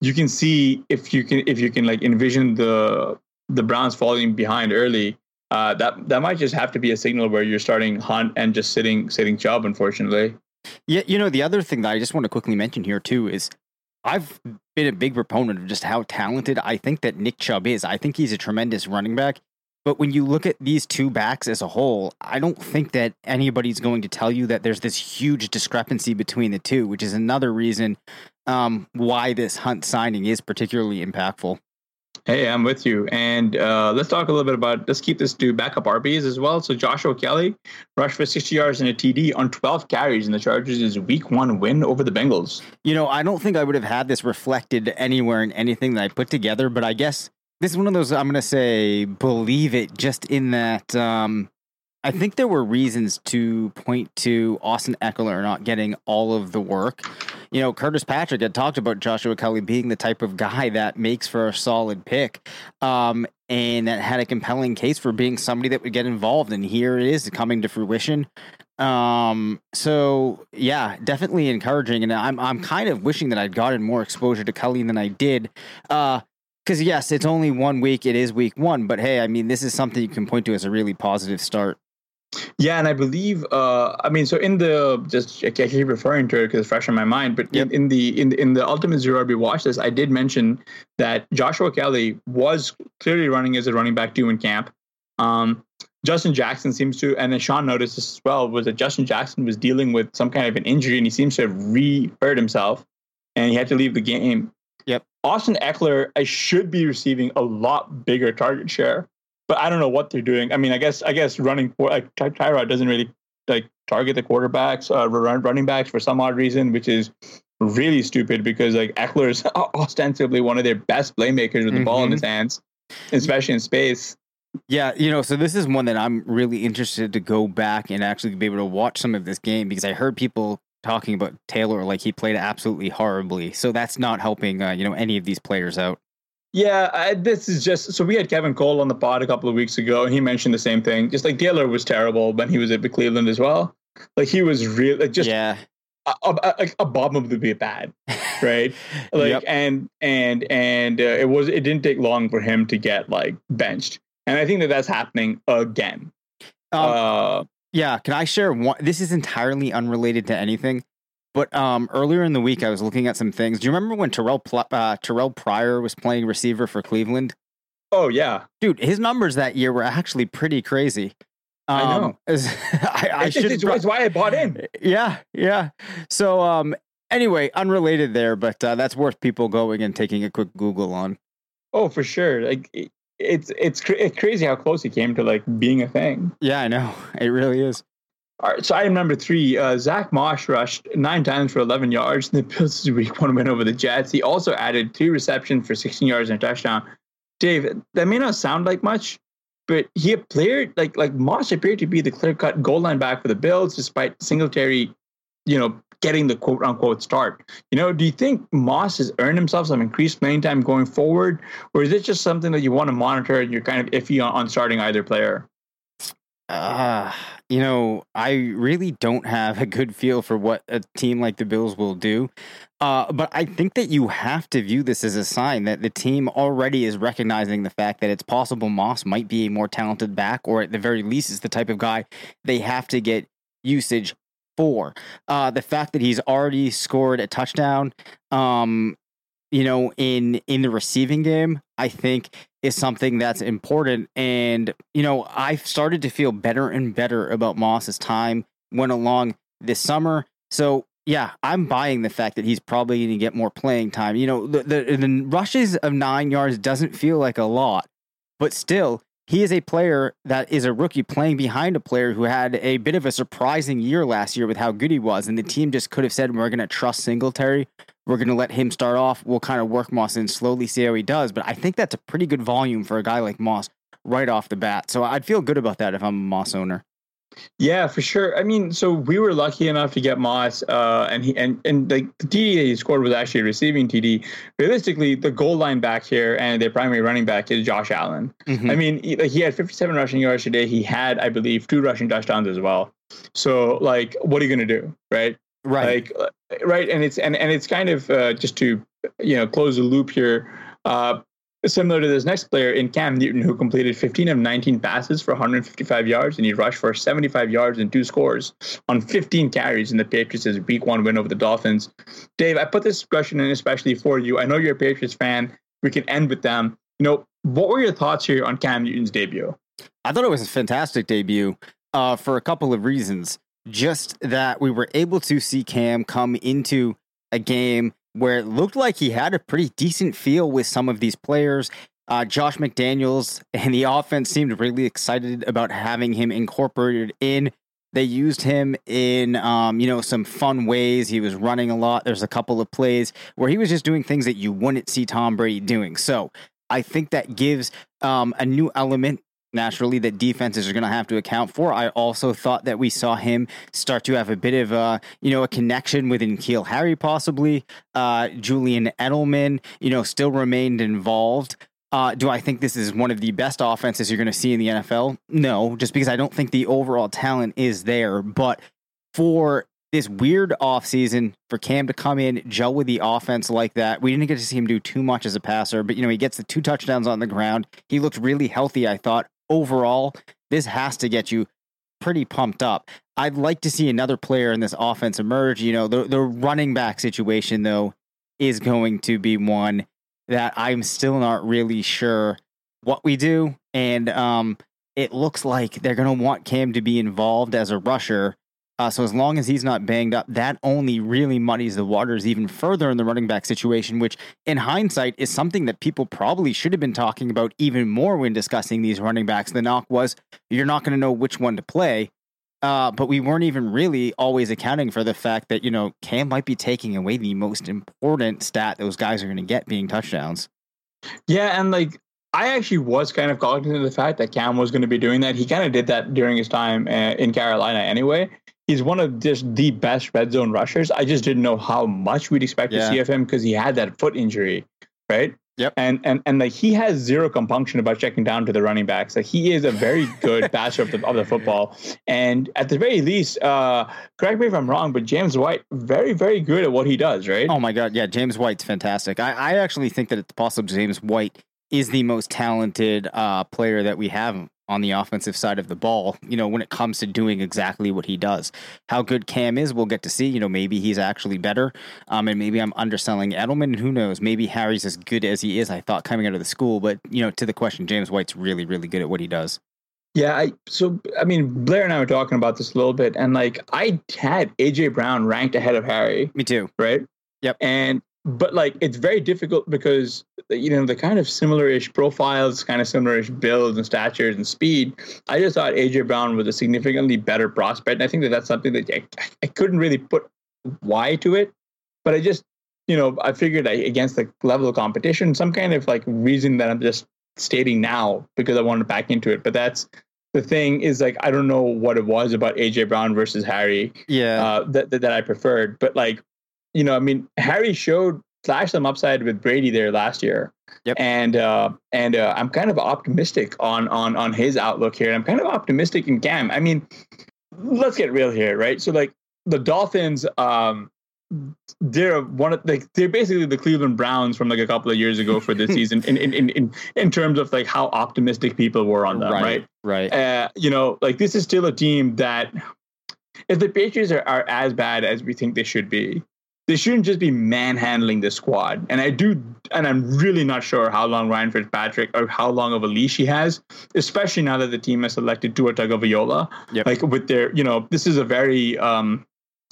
you can see if you can if you can like envision the the Browns falling behind early. Uh, that that might just have to be a signal where you're starting Hunt and just sitting sitting job Unfortunately, Yeah, you know, the other thing that I just want to quickly mention here too is I've been a big proponent of just how talented I think that Nick Chubb is. I think he's a tremendous running back. But when you look at these two backs as a whole, I don't think that anybody's going to tell you that there's this huge discrepancy between the two, which is another reason um, why this Hunt signing is particularly impactful. Hey, I'm with you. And uh, let's talk a little bit about let's keep this to backup RBs as well. So Joshua Kelley rushed for 60 yards and a TD on 12 carries, and the Chargers' Week One win over the Bengals. You know, I don't think I would have had this reflected anywhere in anything that I put together, but I guess this is one of those I'm going to say believe it just in that um I think there were reasons to point to Austin Ekeler not getting all of the work. You know, Curtis Patrick had talked about Joshua Kelley being the type of guy that makes for a solid pick. Um and that had a compelling case for being somebody that would get involved and here it is coming to fruition. Um so yeah, definitely encouraging and I'm I'm kind of wishing that I'd gotten more exposure to Kelley than I did. Uh because yes, it's only one week. It is week one, but hey, I mean, this is something you can point to as a really positive start. Yeah, and I believe, uh, I mean, so in the just I keep referring to it because it's fresh in my mind, but Yep. in, in the in the, in the Ultimate Zero RB watch list, I did mention that Joshua Kelley was clearly running as a running back two in camp. Um, Justin Jackson seems to, and then Sean noticed this as well, was that Justin Jackson was dealing with some kind of an injury, and he seems to have re-hurt himself, and he had to leave the game. Yep. Austin Ekeler, I should be receiving a lot bigger target share but I don't know what they're doing. I mean, I guess I guess running for like Ty- Tyrod doesn't really like target the quarterbacks, uh, run running backs for some odd reason, which is really stupid because like Ekeler is ostensibly one of their best playmakers with the ball in his hands, especially in space. Yeah, you know, so this is one that I'm really interested to go back and actually be able to watch some of this game because I heard people talking about Taylor like he played absolutely horribly. So that's not helping, uh, you know, any of these players out. Yeah, I, this is just so we had Kevin Cole on the pod a couple of weeks ago, and he mentioned the same thing. Just like Taylor was terrible when he was at Cleveland as well. Like he was real, like just yeah, a, abominably bad, right? like Yep. and and and uh, it was it didn't take long for him to get like benched and i think that that's happening again Um, uh Yeah, can I share one? This is entirely unrelated to anything, but um, earlier in the week I was looking at some things. Do you remember when Terrell Pl- uh, Terrell Pryor was playing receiver for Cleveland? oh yeah Dude, his numbers that year were actually pretty crazy. I Um, know. as- I, I it's, should. it's, it's why i bought in yeah, yeah. So, um, anyway, unrelated there, but uh, that's worth people going and taking a quick Google on. oh for sure like it's it's, it's crazy how close he came to like being a thing Yeah, I know it really is. All right so item number three uh zach Moss rushed nine times for 11 yards in the bills week one win over the jets he also added two receptions for 16 yards and a touchdown dave that may not sound like much but he appeared like like Moss appeared to be the clear cut goal line back for the Bills, despite Singletary, you know, getting the quote unquote start. You know, do you think Moss has earned himself some increased playing time going forward, or is it just something that you want to monitor and you're kind of iffy on, on starting either player? Uh, you know, I really don't have a good feel for what a team like the Bills will do. Uh, but I think that you have to view this as a sign that the team already is recognizing the fact that it's possible Moss might be a more talented back, or at the very least, is the type of guy they have to get usage for. Uh, the fact that he's already scored a touchdown, um, you know, in in the receiving game, I think is something that's important. And, you know, I've started to feel better and better about Moss as time went along this summer. So, yeah, I'm buying the fact that he's probably going to get more playing time. You know, the, the, the rushes of nine yards doesn't feel like a lot, but still, he is a player that is a rookie playing behind a player who had a bit of a surprising year last year with how good he was. And the team just could have said, we're going to trust Singletary. We're going to let him start off. We'll kind of work Moss in slowly, see how he does. But I think that's a pretty good volume for a guy like Moss. right off the bat. So I'd feel good about that if I'm a Moss owner. Yeah, for sure. I mean, so we were lucky enough to get Moss, uh, and he and and like the TD that he scored was actually a receiving TD. Realistically, the goal line back here and their primary running back is Josh Allen. Mhm. I mean, he, like, he had 57 rushing yards today. He had, I believe, two rushing touchdowns as well. So, like, what are you gonna do, right? Right. Like, uh, right, and it's and and it's kind of uh, just to you know close the loop here. Uh, similar to this next player in Cam Newton, who completed 15 of 19 passes for 155 yards, and he rushed for 75 yards and two scores on 15 carries in the Patriots' Week One win over the Dolphins. Dave, I put this question in especially for you. I know you're a Patriots fan. We can end with them. You know, what were your thoughts here on Cam Newton's debut? I thought it was a fantastic debut uh, for a couple of reasons. Just that we were able to see Cam come into a game where it looked like he had a pretty decent feel with some of these players. Uh, Josh McDaniels and the offense seemed really excited about having him incorporated in. They used him in, um, you know, some fun ways. He was running a lot. There's a couple of plays where he was just doing things that you wouldn't see Tom Brady doing. So I think that gives um, a new element naturally that defenses are going to have to account for. I also thought that we saw him start to have a bit of a, you know, a connection with Keel Harry possibly. Uh, Julian Edelman, you know, still remained involved. Uh, do I think this is one of the best offenses you're going to see in the NFL? No, just because I don't think the overall talent is there. But for this weird offseason, for Cam to come in, gel with the offense like that, we didn't get to see him do too much as a passer, but, you know, he gets the two touchdowns on the ground. He looked really healthy, I thought. Overall, this has to get you pretty pumped up. I'd like to see another player in this offense emerge. You know, the, the running back situation, though, is going to be one that I'm still not really sure what we do. And um, it looks like they're going to want Cam to be involved as a rusher. Uh, so as long as he's not banged up, that only really muddies the waters even further in the running back situation, which in hindsight is something that people probably should have been talking about even more when discussing these running backs. The knock was you're not going to know which one to play. Uh, but we weren't even really always accounting for the fact that, you know, Cam might be taking away the most important stat those guys are going to get being touchdowns. Yeah, and like I actually was kind of cognizant of the fact that Cam was going to be doing that. He kind of did that during his time uh, in Carolina anyway. He's one of just the best red zone rushers. I just didn't know how much we'd expect Yeah. to see of him because he had that foot injury, right? Yep. And and and like he has zero compunction about checking down to the running backs. Like he is a very good passer of the of the football. And at the very least, uh, correct me if I'm wrong, but James White very very good at what he does, right? Oh my God. Yeah. James White's fantastic. I, I actually think that it's possible James White is the most talented uh, player that we have on the offensive side of the ball, you know, when it comes to doing exactly what he does. How good Cam is, we'll get to see. You know, maybe he's actually better. Um, and maybe I'm underselling Edelman, and who knows? Maybe Harry's as good as he is, I thought, coming out of the school. But, you know, to the question, James White's really, really good at what he does. Yeah, I so I mean Blair and I were talking about this a little bit, and like I had AJ Brown ranked ahead of Harry, Me too. right? Yep. And but like it's very difficult because you know the kind of similar-ish profiles, kind of similar-ish builds and statures and speed. I just thought AJ Brown was a significantly better prospect, and I think that that's something that I, I couldn't really put why to it, but I just you know I figured that against the level of competition, some kind of like reason that I'm just stating now because I wanted to back into it, but that's. The thing is, like, I don't know what it was about AJ Brown versus Harry Yeah. uh, that, that that I preferred. But like, you know, I mean, Harry showed flashed some upside with Brady there last year. Yep. And uh, and uh, I'm kind of optimistic on on on his outlook here. And I'm kind of optimistic in Cam. I mean, let's get real here, right? So like the Dolphins, um, they're one of like they're basically the Cleveland Browns from like a couple of years ago for this season in, in in in in terms of like how optimistic people were on them, right? Right. uh, you know, like this is still a team that if the Patriots are, are as bad as we think they should be, they shouldn't just be manhandling the squad. And I do, and I'm really not sure how long Ryan Fitzpatrick or how long of a leash he has, especially now that the team has selected Tua Tagovailoa. Yep. Like with their, you know, this is a very, um,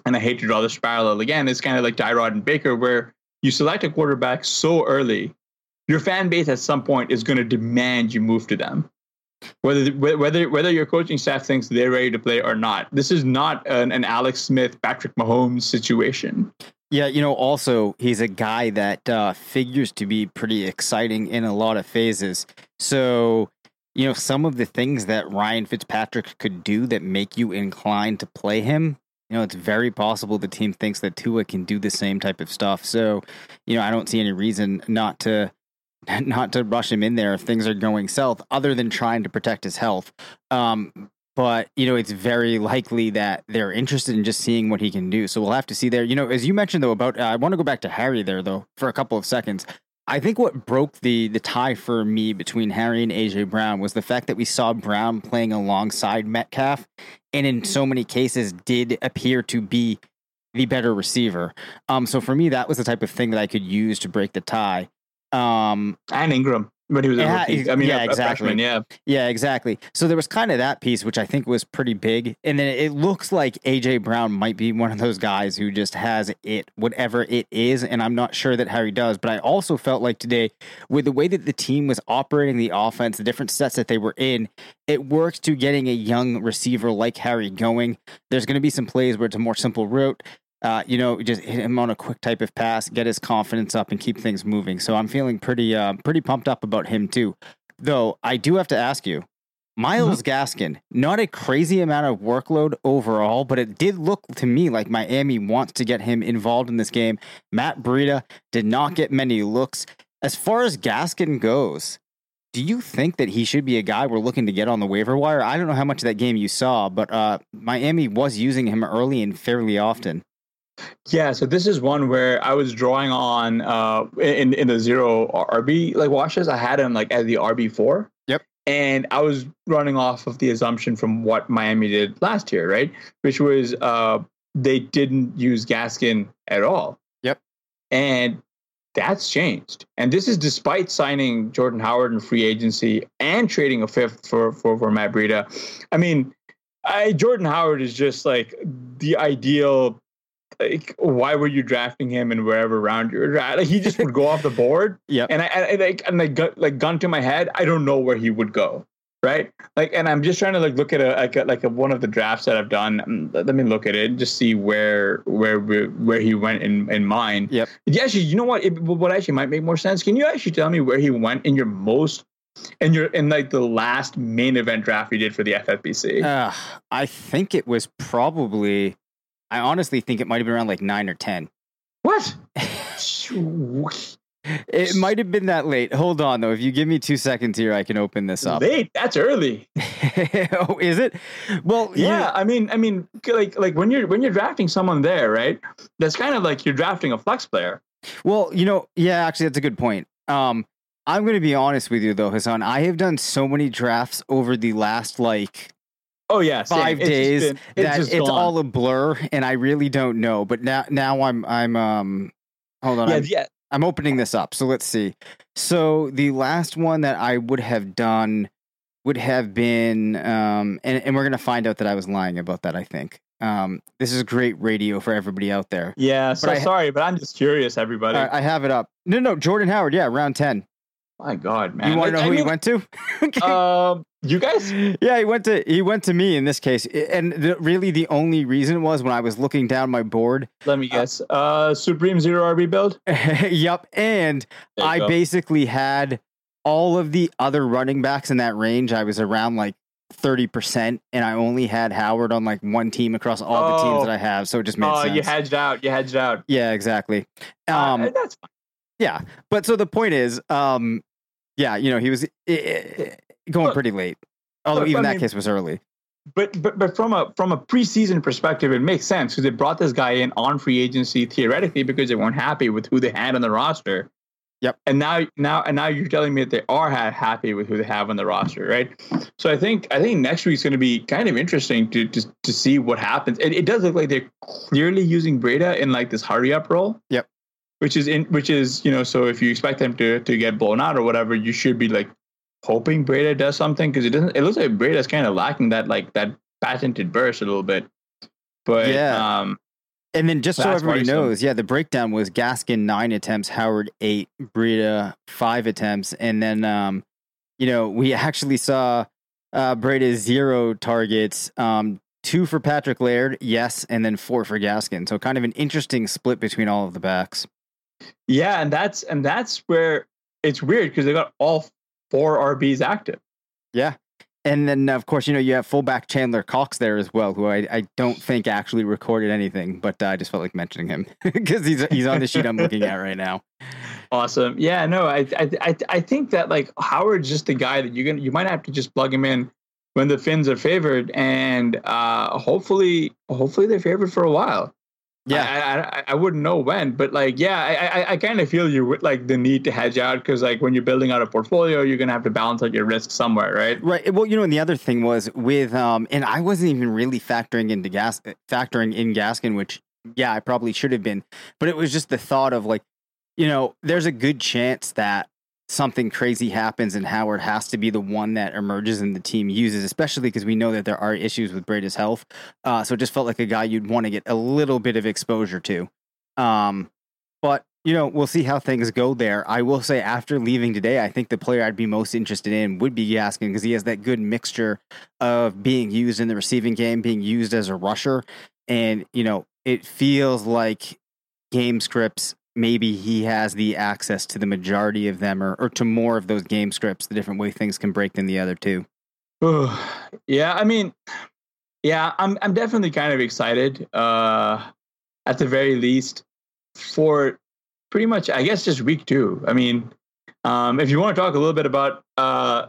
and I hate to draw this parallel again. It's kind of like Tyrod and Baker, where you select a quarterback so early, your fan base at some point is going to demand you move to them whether whether whether your coaching staff thinks they're ready to play or not. This is not an, an Alex Smith, Patrick Mahomes situation. Yeah, you know, also he's a guy that uh, figures to be pretty exciting in a lot of phases. So you know, some of the things that Ryan Fitzpatrick could do that make you inclined to play him, you know, it's very possible the team thinks that Tua can do the same type of stuff. So, you know, I don't see any reason not to not to rush him in there if things are going south, other than trying to protect his health. Um, but you know, it's very likely that they're interested in just seeing what he can do. So we'll have to see there. You know, as you mentioned though about, uh, I want to go back to Harry there though for a couple of seconds. I think what broke the the tie for me between Harry and AJ Brown was the fact that we saw Brown playing alongside Metcalf, and in so many cases did appear to be the better receiver. Um, so for me, that was the type of thing that I could use to break the tie. Um, and Ingram when he was a Yeah, rookie. I mean, yeah, a, a exactly. freshman, yeah. Yeah, exactly. So there was kind of that piece, which I think was pretty big. And then it looks like AJ Brown might be one of those guys who just has it, whatever it is. And I'm not sure that Harry does. But I also felt like today, with the way that the team was operating the offense, the different sets that they were in, it works to getting a young receiver like Harry going. There's going to be some plays where it's a more simple route. Uh, you know, just hit him on a quick type of pass, get his confidence up, and keep things moving. So I'm feeling pretty, uh, pretty pumped up about him too. Though I do have to ask you, Myles Gaskin, not a crazy amount of workload overall, but it did look to me like Miami wants to get him involved in this game. Matt Breida did not get many looks. As far as Gaskin goes, do you think that he should be a guy we're looking to get on the waiver wire? I don't know how much of that game you saw, but uh, Miami was using him early and fairly often. Yeah, so this is one where I was drawing on uh in in the zero RB like washes. I had him like as the RB four. Yep. And I was running off of the assumption from what Miami did last year, right? Which was uh they didn't use Gaskin at all. Yep. And that's changed. And this is despite signing Jordan Howard in free agency and trading a fifth for for, for Matt Breida. I mean, I Jordan Howard is just like the ideal like why were you drafting him in wherever round you're at? Like he just would go off the board. Yeah. And I, I like and like gu- like gun to my head, I don't know where he would go. Right. Like, and I'm just trying to like look at a like a, like a, one of the drafts that I've done. Mm, Let me look at it just see where where where he went in in mine. Yep. Yeah. Actually, you know what? It, what actually might make more sense? Can you actually tell me where he went in your most in your in like the last main event draft you did for the FFBC? Uh, I think it was probably, I honestly think it might have been around like nine or 10. what? It might have been that late. Hold on, though. If you give me two seconds here, I can open this up. Late. That's early. oh, is it? Well, you- Yeah, I mean, I mean, like, like when you're when you're drafting someone there, right? That's kind of like you're drafting a flex player. Well, you know, yeah, actually, that's a good point. Um, I'm going to be honest with you, though, Hassan. I have done so many drafts over the last like Oh yeah, same. five It's days been- it's that it's gone. all a blur, and I really don't know. But now, now I'm, I'm, um, hold on, yeah, I'm, yeah. I'm opening this up. So let's see. So the last one that I would have done would have been, um, and, and we're going to find out that I was lying about that, I think. Um, this is great radio for everybody out there. Yeah, so But I- sorry, but I'm just curious, everybody. I, I have it up. No, no, Jordan Howard. Yeah, round 10. My God, man! you want to know I who he mean, went to? Um, you guys? yeah, he went to he went to me in this case, and the, really the only reason was when I was looking down my board. Let me guess. Uh, Supreme Zero RB build. yep, and I go. basically had all of the other running backs in that range. I was around like thirty percent, and I only had Howard on like one team across all the Oh. teams that I have. So it just made Oh, sense. you hedged out. You hedged out. yeah, exactly. Uh, Um, that's fine. yeah, but so the point is, um, yeah, you know, he was eh, eh, going Look, pretty late. Although even I that mean- case was early. But but but from a from a preseason perspective, it makes sense because they brought this guy in on free agency theoretically because they weren't happy with who they had on the roster. Yep. And now now and now you're telling me that they are happy with who they have on the roster, right? So I think I think next week's going to be kind of interesting to to to see what happens. It, it does look like they're clearly using Breida in like this hurry up role. Yep. Which is in which is you know so if you expect them to to get blown out or whatever, you should be like hoping Breida does something because it doesn't. It looks like Breida's kind of lacking that like that patented burst a little bit. But Yeah. um, And then just so everybody knows, yeah, the breakdown was Gaskin nine attempts, Howard eight, Breida five attempts, and then um, you know, we actually saw uh Breda zero targets, um, two for Patrick Laird, yes, and then four for Gaskin. So kind of an interesting split between all of the backs. Yeah, and that's and that's where it's weird because they got all four RBs active. Yeah. And then, of course, you know, you have fullback Chandler Cox there as well, who I, I don't think actually recorded anything, but uh, I just felt like mentioning him because he's he's on the sheet I'm looking at right now. Awesome. Yeah, no, I I I, think that like Howard's just the guy that you're gonna you might have to just plug him in when the Fins are favored, and uh, hopefully hopefully they're favored for a while. Yeah, I, I, I wouldn't know when, but like, yeah, I, I, I kind of feel you with like the need to hedge out because like when you're building out a portfolio, you're gonna have to balance out your risk somewhere, right? Right. Well, you know, and the other thing was with um, and I wasn't even really factoring into gas factoring in Gaskin, which yeah, I probably should have been, but it was just the thought of like, you know, there's a good chance that something crazy happens and Howard has to be the one that emerges and the team uses, especially because we know that there are issues with Breida's health. Uh, so it just felt like a guy you'd want to get a little bit of exposure to. Um, but you know, we'll see how things go there. I will say, after leaving today, I think the player I'd be most interested in would be Gaskin because he has that good mixture of being used in the receiving game, being used as a rusher, and you know, it feels like game scripts maybe he has the access to the majority of them or, or to more of those game scripts, the different way things can break than the other two. yeah, I mean, yeah, I'm I'm definitely kind of excited. Uh, at the very least, for pretty much, I guess, just week two. I mean, um, if you want to talk a little bit about, uh,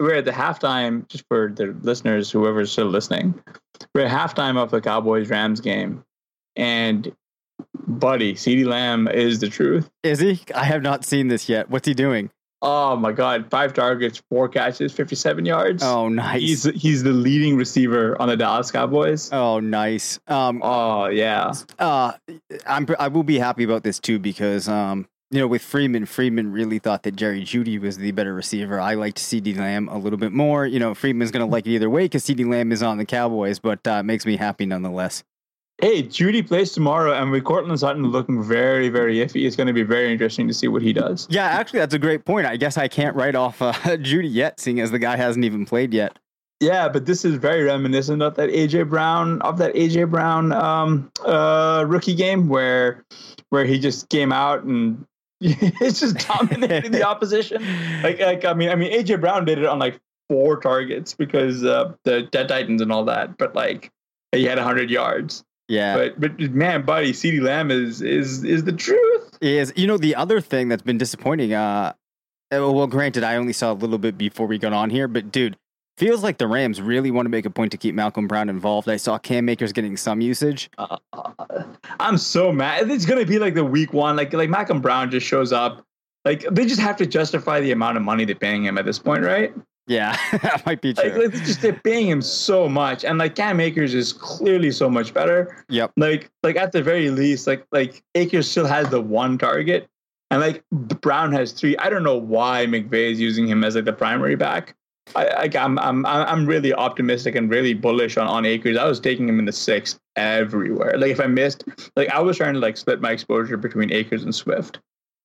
we're at the halftime, just for the listeners, whoever's still listening, we're at halftime of the Cowboys Rams game, and buddy, CeeDee Lamb is the truth. Is he? I have not seen this yet. What's he doing? Oh my God! Five targets, four catches, fifty-seven yards. Oh, nice. He's he's the leading receiver on the Dallas Cowboys. Oh, nice. Um, oh yeah. Uh, I'm I will be happy about this too because um, you know, with Freedman, Freedman really thought that Jerry Jeudy was the better receiver. I liked CeeDee Lamb a little bit more. You know, Freedman's going to like it either way because CeeDee Lamb is on the Cowboys, but uh, makes me happy nonetheless. Hey, Jeudy plays tomorrow, and with Courtland Sutton looking very, very iffy, it's going to be very interesting to see what he does. Yeah, actually, that's a great point. I guess I can't write off uh, Jeudy yet, seeing as the guy hasn't even played yet. Yeah, but this is very reminiscent of that AJ Brown of that AJ Brown um, uh, rookie game where where he just came out and it's just dominating the opposition. Like, like I mean, I mean, AJ Brown did it on like four targets because uh, the Dead Titans and all that, but like he had hundred yards. Yeah. But but man, buddy, CeeDee Lamb is is is the truth. Is you know the other thing that's been disappointing. Uh, uh, well, granted, I only saw a little bit before we got on here, but dude, feels like the Rams really want to make a point to keep Malcolm Brown involved. I saw Cam Akers getting some usage. Uh, I'm so mad. It's gonna be like the week one, like like Malcolm Brown just shows up. Like they just have to justify the amount of money they're paying him at this point, right? Yeah, that might be true. Like, like just they're paying him so much, and like Cam Akers is clearly so much better. Yep. Like like at the very least, like like Akers still has the one target, and like Brown has three. I don't know why McVay is using him as like the primary back. I, I I'm I'm I'm really optimistic and really bullish on on Akers. I was taking him in the six everywhere. Like if I missed, like I was trying to like split my exposure between Akers and Swift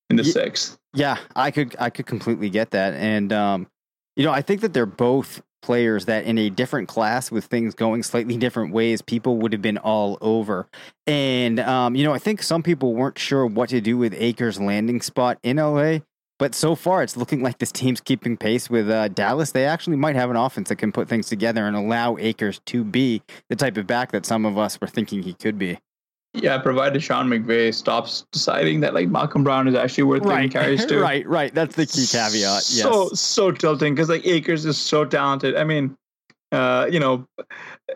in the yeah, sixth. Yeah, I could I could completely get that, and um, you know, I think that they're both players that in a different class with things going slightly different ways, people would have been all over. And, um, you know, I think some people weren't sure what to do with Akers' landing spot in LA. But so far, it's looking like this team's keeping pace with uh, Dallas. They actually might have an offense that can put things together and allow Akers to be the type of back that some of us were thinking he could be. Yeah, provided Sean McVay stops deciding that like Malcolm Brown is actually worth right. carries to. right, right. That's the key caveat. Yes. So so tilting because like Akers is so talented. I mean, uh, you know,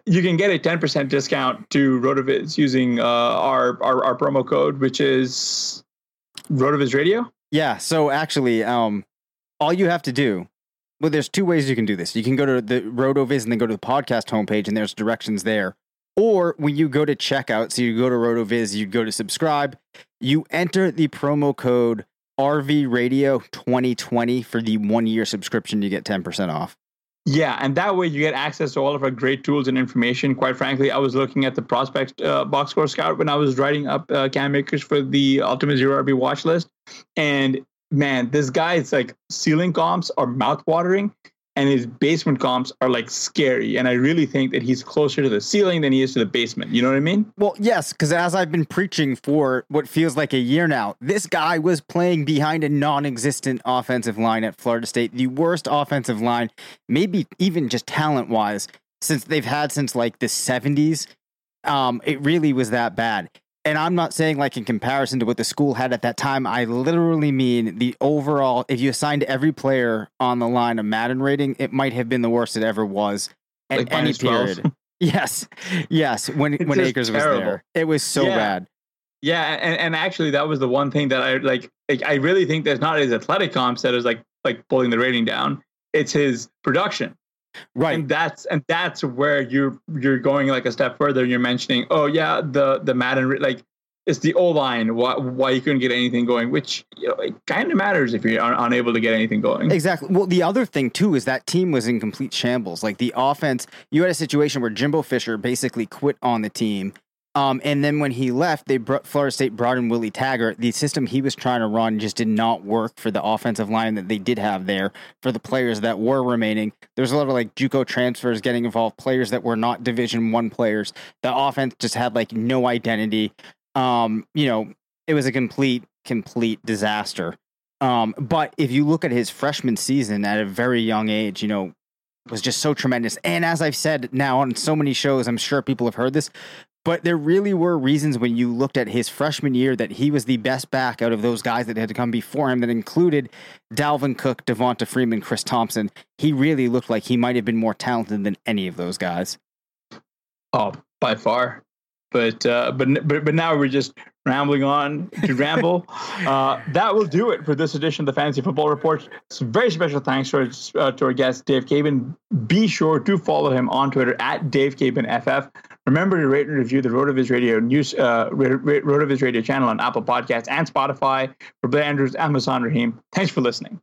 you can get a ten percent discount to Rotoviz using uh, our, our our promo code, which is Rotoviz Radio. Yeah. So actually, um, all you have to do. Well, there's two ways you can do this. You can go to the Rotoviz and then go to the podcast homepage, and there's directions there or when you go to checkout, so you go to RotoViz, you go to subscribe, you enter the promo code RV Radio 2020 for the one year subscription, you get 10% off. Yeah, and that way you get access to all of our great tools and information. Quite frankly, I was looking at the prospect uh, box score scout when I was writing up uh, Cam Akers for the Ultimate Zero RB watch list. And man, this guy, it's like ceiling comps are mouth watering and his basement comps are like scary. And I really think that he's closer to the ceiling than he is to the basement. You know what I mean? Well, yes, because as I've been preaching for what feels like a year now, this guy was playing behind a non existent offensive line at Florida State, the worst offensive line, maybe even just talent wise, since they've had since like the 70s. Um, it really was that bad. And I'm not saying like in comparison to what the school had at that time. I literally mean the overall. If you assigned every player on the line a Madden rating, it might have been the worst it ever was at Like any minus 12. period. yes, yes. When It's when Akers terrible. was there, it was so Yeah. bad. Yeah, and, and actually that was the one thing that I like, like I really think there's not his athletic comps that is like like pulling the rating down. It's his production. Right. And that's and that's where you're you're going like a step further. You're mentioning, oh yeah, the the Madden like it's the O line. Why why you couldn't get anything going? Which you know it kind of matters if you're un- unable to get anything going. Exactly. Well, the other thing too is that team was in complete shambles. Like the offense, you had a situation where Jimbo Fisher basically quit on the team. Um, and then when he left, they brought, Florida State brought in Willie Taggart. The system he was trying to run just did not work for the offensive line that they did have there for the players that were remaining. There was a lot of like JUCO transfers getting involved, players that were not Division One players. The offense just had like no identity. Um, you know, it was a complete, complete disaster. Um, but if you look at his freshman season at a very young age, you know, was just so tremendous. And as I've said now on so many shows, I'm sure people have heard this, but there really were reasons when you looked at his freshman year that he was the best back out of those guys that had to come before him that included Dalvin Cook, Devonta Freeman, Chris Thompson. He really looked like he might have been more talented than any of those guys. Oh, by far. But uh, but but but now we're just rambling on to ramble. uh, that will do it for this edition of the Fantasy Football Report. Some very special thanks to our, uh, to our guest Dave Caban. Be sure to follow him on Twitter at Dave Caban FF. Remember to rate and review the Rotoviz Radio news uh, Ro- Ro- Rotoviz Radio channel on Apple Podcasts and Spotify. For Blair Andrews, I'm Hassan Rahim. Thanks for listening.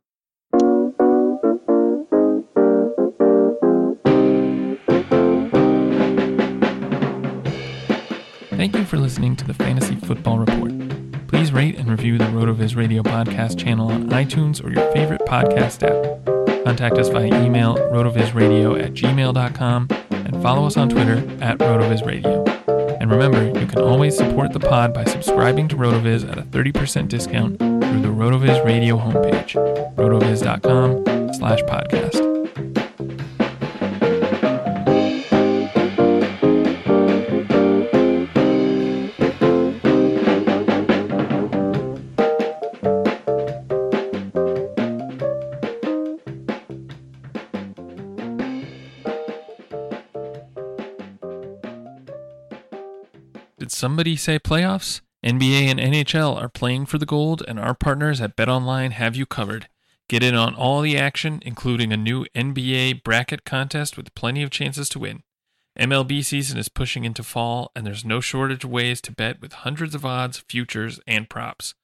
Thank you for listening to the Fantasy Football Report. Please rate and review the RotoViz Radio podcast channel on iTunes or your favorite podcast app. Contact us via email rotovizradio at gmail.com and follow us on Twitter at rotovizradio. And remember, you can always support the pod by subscribing to RotoViz at a 30% discount through the RotoViz Radio homepage, rotoviz.com slash podcast. Somebody say playoffs? NBA and NHL are playing for the gold, and our partners at BetOnline have you covered. Get in on all the action, including a new NBA bracket contest with plenty of chances to win. MLB season is pushing into fall, and there's no shortage of ways to bet with hundreds of odds, futures, and props.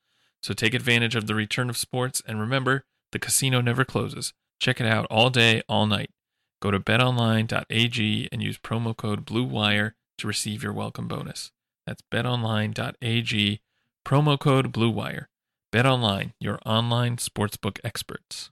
So take advantage of the return of sports, and remember, the casino never closes. Check it out all day, all night. Go to betonline.ag and use promo code BLUEWIRE to receive your welcome bonus. That's betonline.ag, promo code BLUEWIRE. BetOnline, your online sportsbook experts.